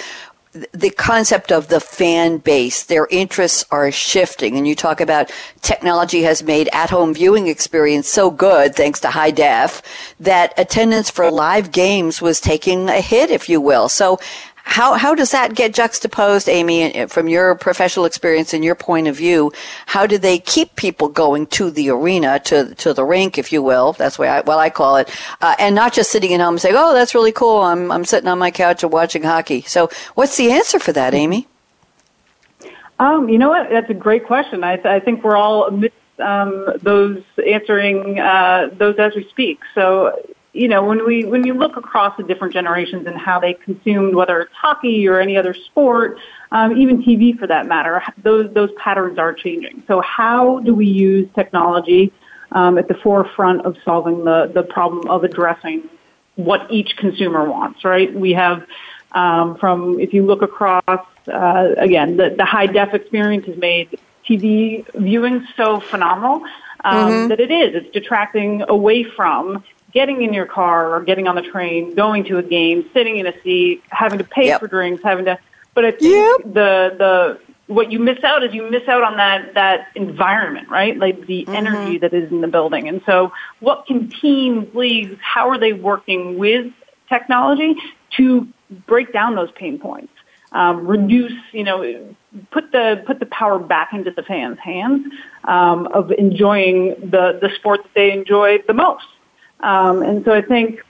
B: The concept of the fan base, their interests are shifting. And you talk about technology has made at home viewing experience so good, thanks to high def, that attendance for live games was taking a hit, if you will. So how how does that get juxtaposed, Amy, from your professional experience and your point of view? How do they keep people going to the arena, to to the rink, if you will? That's what I, well I call it, uh, and not just sitting at home and saying, "Oh, that's really cool. I'm I'm sitting on my couch and watching hockey." So, what's the answer for that, Amy?
E: Um, you know what? That's a great question. I, th- I think we're all amidst um, those answering uh, those as we speak. So you know, when we when you look across the different generations and how they consumed, whether it's hockey or any other sport, um, even TV for that matter, those those patterns are changing. So, how do we use technology um, at the forefront of solving the the problem of addressing what each consumer wants? Right? We have Um, from if you look across, uh, again, the, the high def experience has made TV viewing so phenomenal um, mm-hmm. that it is. It's detracting away from getting in your car or getting on the train, going to a game, sitting in a seat, having to pay yep. for drinks, having to. But I think yep. the the what you miss out is you miss out on that that environment, right? Like the mm-hmm. energy that is in the building. And so, what can teams, leagues, how are they working with technology to break down those pain points? Um, reduce, you know, put the put the power back into the fans' hands um, of enjoying the the sport that they enjoy the most. Um, and so I think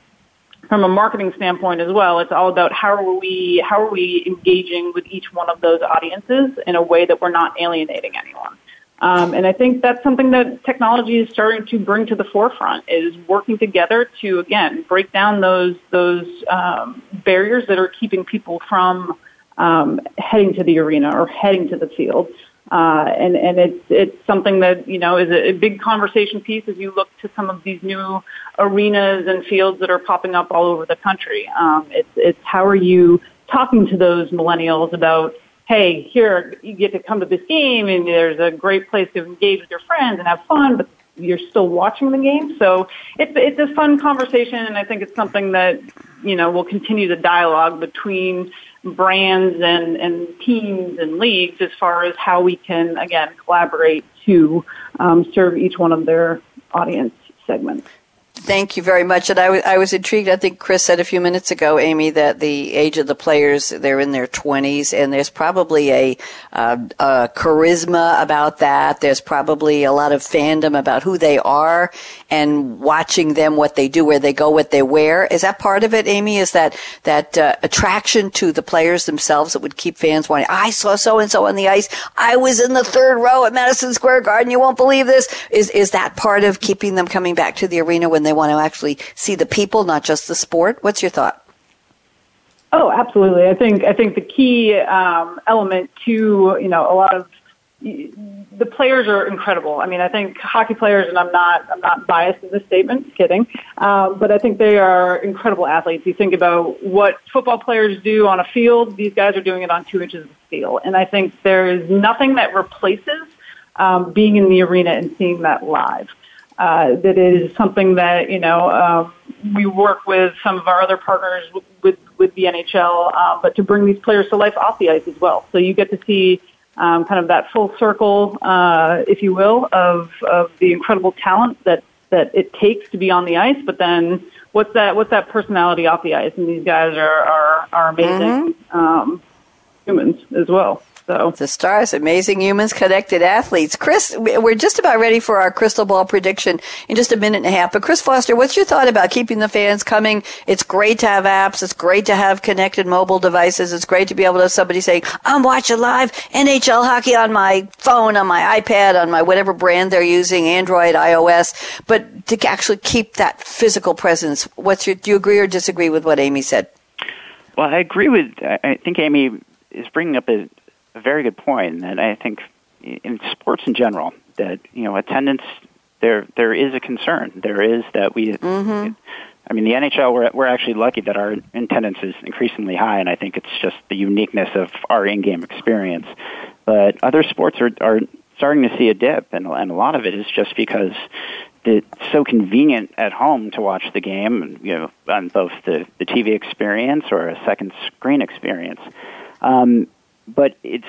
E: from a marketing standpoint as well, it's all about how are we how are we engaging with each one of those audiences in a way that we're not alienating anyone. Um, and I think that's something that technology is starting to bring to the forefront is working together to again break down those those um, barriers that are keeping people from um, heading to the arena or heading to the field. Uh, and and it's it's something that you know is a, a big conversation piece as you look to some of these new arenas and fields that are popping up all over the country. Um, it's it's how are you talking to those millennials about hey here you get to come to this game and there's a great place to engage with your friends and have fun, but you're still watching the game. So it's it's a fun conversation, and I think it's something that you know will continue the dialogue between brands and, and teams and leagues as far as how we can, again, collaborate to um, serve each one of their audience segments.
B: Thank you very much. And I, w- I was intrigued. I think Chris said a few minutes ago, Amy, that the age of the players, they're in their 20s, and there's probably a, uh, a charisma about that. There's probably a lot of fandom about who they are and watching them, what they do, where they go, what they wear. Is that part of it, Amy? Is that, that uh, attraction to the players themselves that would keep fans wanting, I saw so and so on the ice. I was in the third row at Madison Square Garden. You won't believe this. Is, is that part of keeping them coming back to the arena when they they want to actually see the people, not just the sport. What's your thought?
E: Oh, absolutely. I think I think the key um, element to you know a lot of the players are incredible. I mean, I think hockey players, and I'm not I'm not biased in this statement, kidding, um, but I think they are incredible athletes. You think about what football players do on a field; these guys are doing it on two inches of steel, and I think there is nothing that replaces um, being in the arena and seeing that live uh, that is something that you know um, we work with some of our other partners with with, with the NHL, uh, but to bring these players to life off the ice as well. So you get to see um, kind of that full circle, uh, if you will, of of the incredible talent that that it takes to be on the ice, but then what's that what's that personality off the ice? And these guys are are, are amazing mm-hmm. um, humans as well. So
B: the stars, amazing humans, connected athletes. Chris, we're just about ready for our crystal ball prediction in just a minute and a half. But Chris Foster, what's your thought about keeping the fans coming? It's great to have apps. It's great to have connected mobile devices. It's great to be able to have somebody say, "I'm watching live NHL hockey on my phone, on my iPad, on my whatever brand they're using, Android, iOS." But to actually keep that physical presence, what's your? Do you agree or disagree with what Amy said?
C: Well, I agree with. I think Amy is bringing up a, a very good point, and I think in sports in general that you know attendance there there is a concern. There is that we. Mm-hmm. I mean, the NHL we're we're actually lucky that our attendance is increasingly high, and I think it's just the uniqueness of our in-game experience. But other sports are are starting to see a dip, and and a lot of it is just because it's so convenient at home to watch the game, you know, on both the the TV experience or a second screen experience. Um, but it's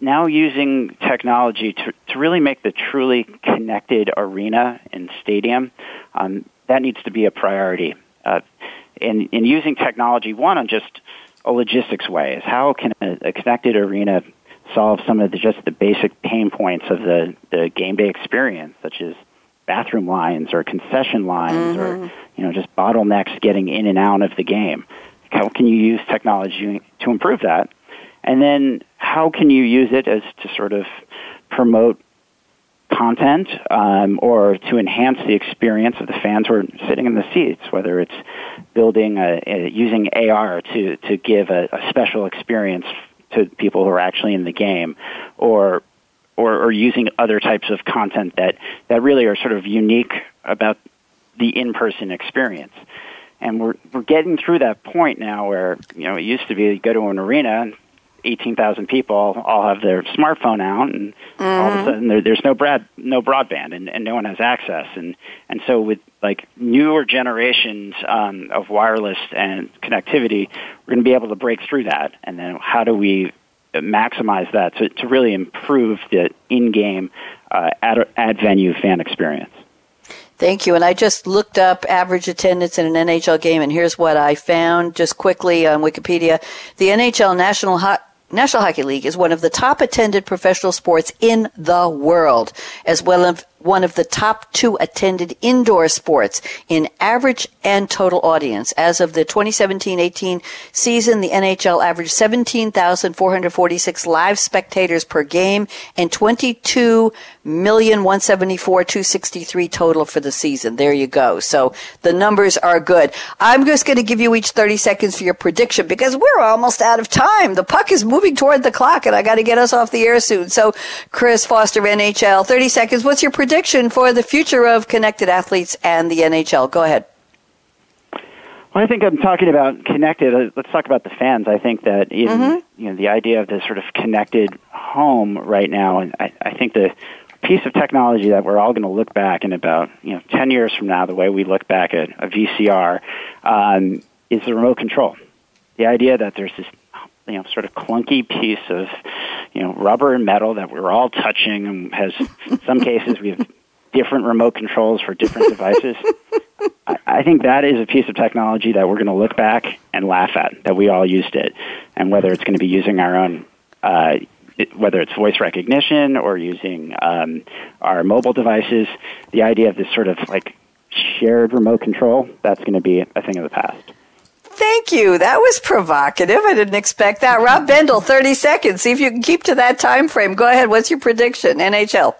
C: now using technology to, to really make the truly connected arena and stadium. Um, that needs to be a priority. Uh, and, and using technology, one, on just a logistics way, is how can a, a connected arena solve some of the, just the basic pain points of the, the game day experience, such as bathroom lines or concession lines mm-hmm. or you know just bottlenecks getting in and out of the game. How can you use technology to improve that? And then how can you use it as to sort of promote content um, or to enhance the experience of the fans who are sitting in the seats, whether it's building a, a using AR to, to give a, a special experience to people who are actually in the game or or, or using other types of content that, that really are sort of unique about the in-person experience. and we're we're getting through that point now where you know it used to be you go to an arena 18,000 people all have their smartphone out, and mm-hmm. all of a mm-hmm. sudden there, there's no broad, no broadband, and, and no one has access. And and so with like newer generations um, of wireless and connectivity, we're going to be able to break through that. And then how do we maximize that to, to really improve the in-game uh, ad, ad venue fan experience?
B: Thank you. And I just looked up average attendance in an NHL game, and here's what I found just quickly on Wikipedia. The NHL National Hot National Hockey League is one of the top attended professional sports in the world, as well as one of the top two attended indoor sports in average and total audience. As of the 2017-18 season, the NHL averaged 17,446 live spectators per game and 22 million 174 263 total for the season. There you go. So the numbers are good. I'm just going to give you each 30 seconds for your prediction because we're almost out of time. The puck is moving toward the clock and I got to get us off the air soon. So Chris Foster, NHL, 30 seconds. What's your prediction? Prediction for the future of connected athletes and the NHL. Go ahead.
C: Well, I think I'm talking about connected. Uh, let's talk about the fans. I think that in, mm-hmm. you know the idea of this sort of connected home right now, and I, I think the piece of technology that we're all going to look back in about you know 10 years from now, the way we look back at a VCR, um, is the remote control. The idea that there's this you know sort of clunky piece of you know rubber and metal that we're all touching and has in some cases we have different remote controls for different devices. I, I think that is a piece of technology that we're going to look back and laugh at that we all used it, and whether it's going to be using our own. Uh, whether it's voice recognition or using um, our mobile devices, the idea of this sort of like shared remote control, that's going to be a thing of the past.
B: Thank you. That was provocative. I didn't expect that. Rob Bendel, 30 seconds. See if you can keep to that time frame. Go ahead. What's your prediction? NHL.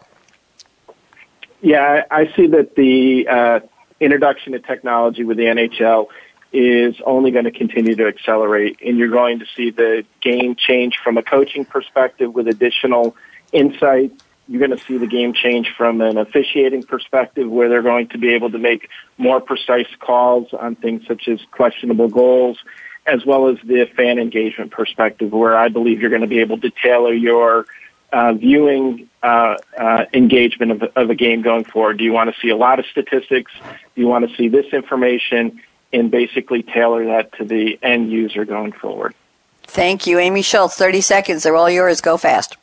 D: Yeah, I see that the uh, introduction of technology with the NHL is only going to continue to accelerate, and you're going to see the game change from a coaching perspective with additional insight you're going to see the game change from an officiating perspective where they're going to be able to make more precise calls on things such as questionable goals, as well as the fan engagement perspective where I believe you're going to be able to tailor your uh, viewing uh, uh, engagement of, of a game going forward. Do you want to see a lot of statistics? Do you want to see this information? And basically tailor that to the end user going forward.
B: Thank you. Amy Schultz, 30 seconds. They're all yours. Go fast.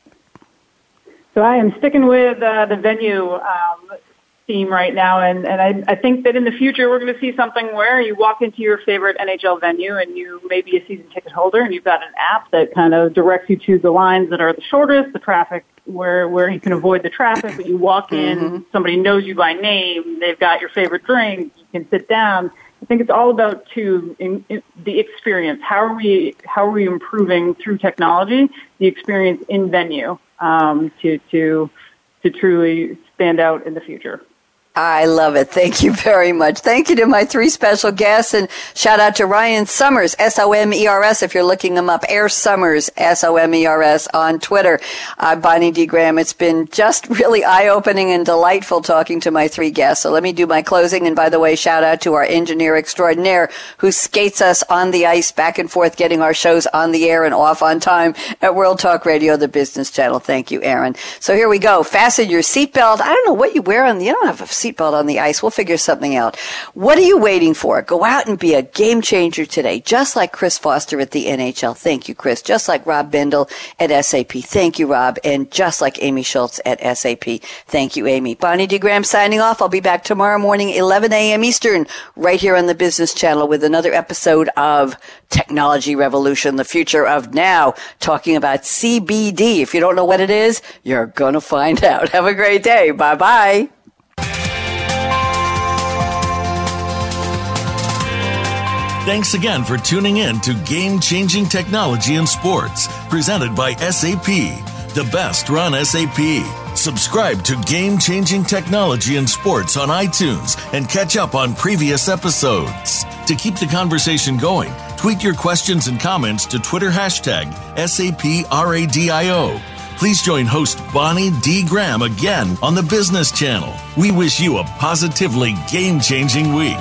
E: So I am sticking with uh, the venue um, theme right now, and, and I, I think that in the future we're going to see something where you walk into your favorite NHL venue and you may be a season ticket holder and you've got an app that kind of directs you to the lines that are the shortest, the traffic where where you can avoid the traffic, but you walk in, mm-hmm. somebody knows you by name, they've got your favorite drink, you can sit down. I think it's all about to in, in the experience. How are we how are we improving through technology the experience in venue? um, to to to truly stand out in the future.
B: I love it. Thank you very much. Thank you to my three special guests and shout out to Ryan Somers, S-O-M-E-R-S, if you're looking them up, Air Somers, S-O-M-E-R-S on Twitter. Uh, Bonnie D. Graham, it's been just really eye-opening and delightful talking to my three guests. So let me do my closing. And by the way, shout out to our engineer extraordinaire who skates us on the ice back and forth, getting our shows on the air and off on time at World Talk Radio, the business channel. Thank you, Aaron. So here we go. Fasten your seatbelt. I don't know what you wear on the, you don't have a seat seatbelt on the ice. We'll figure something out. What are you waiting for? Go out and be a game changer today, just like Chris Foster at the NHL. Thank you, Chris. Just like Rob Bendel at SAP. Thank you, Rob. And just like Amy Schultz at SAP. Thank you, Amy. Bonnie D. Graham signing off. I'll be back tomorrow morning, 11 a.m. Eastern, right here on the Business Channel with another episode of Technology Revolution, the future of now, talking about CBD. If you don't know what it is, you're going to find out. Have a great day. Bye bye.
A: Thanks again for tuning in to Game Changing Technology in Sports, presented by SAP, the best run SAP. Subscribe to Game Changing Technology in Sports on iTunes and catch up on previous episodes. To keep the conversation going, tweet your questions and comments to Twitter hashtag SAPRADIO. Please join host Bonnie D. Graham again on the Business Channel. We wish you a positively game changing week.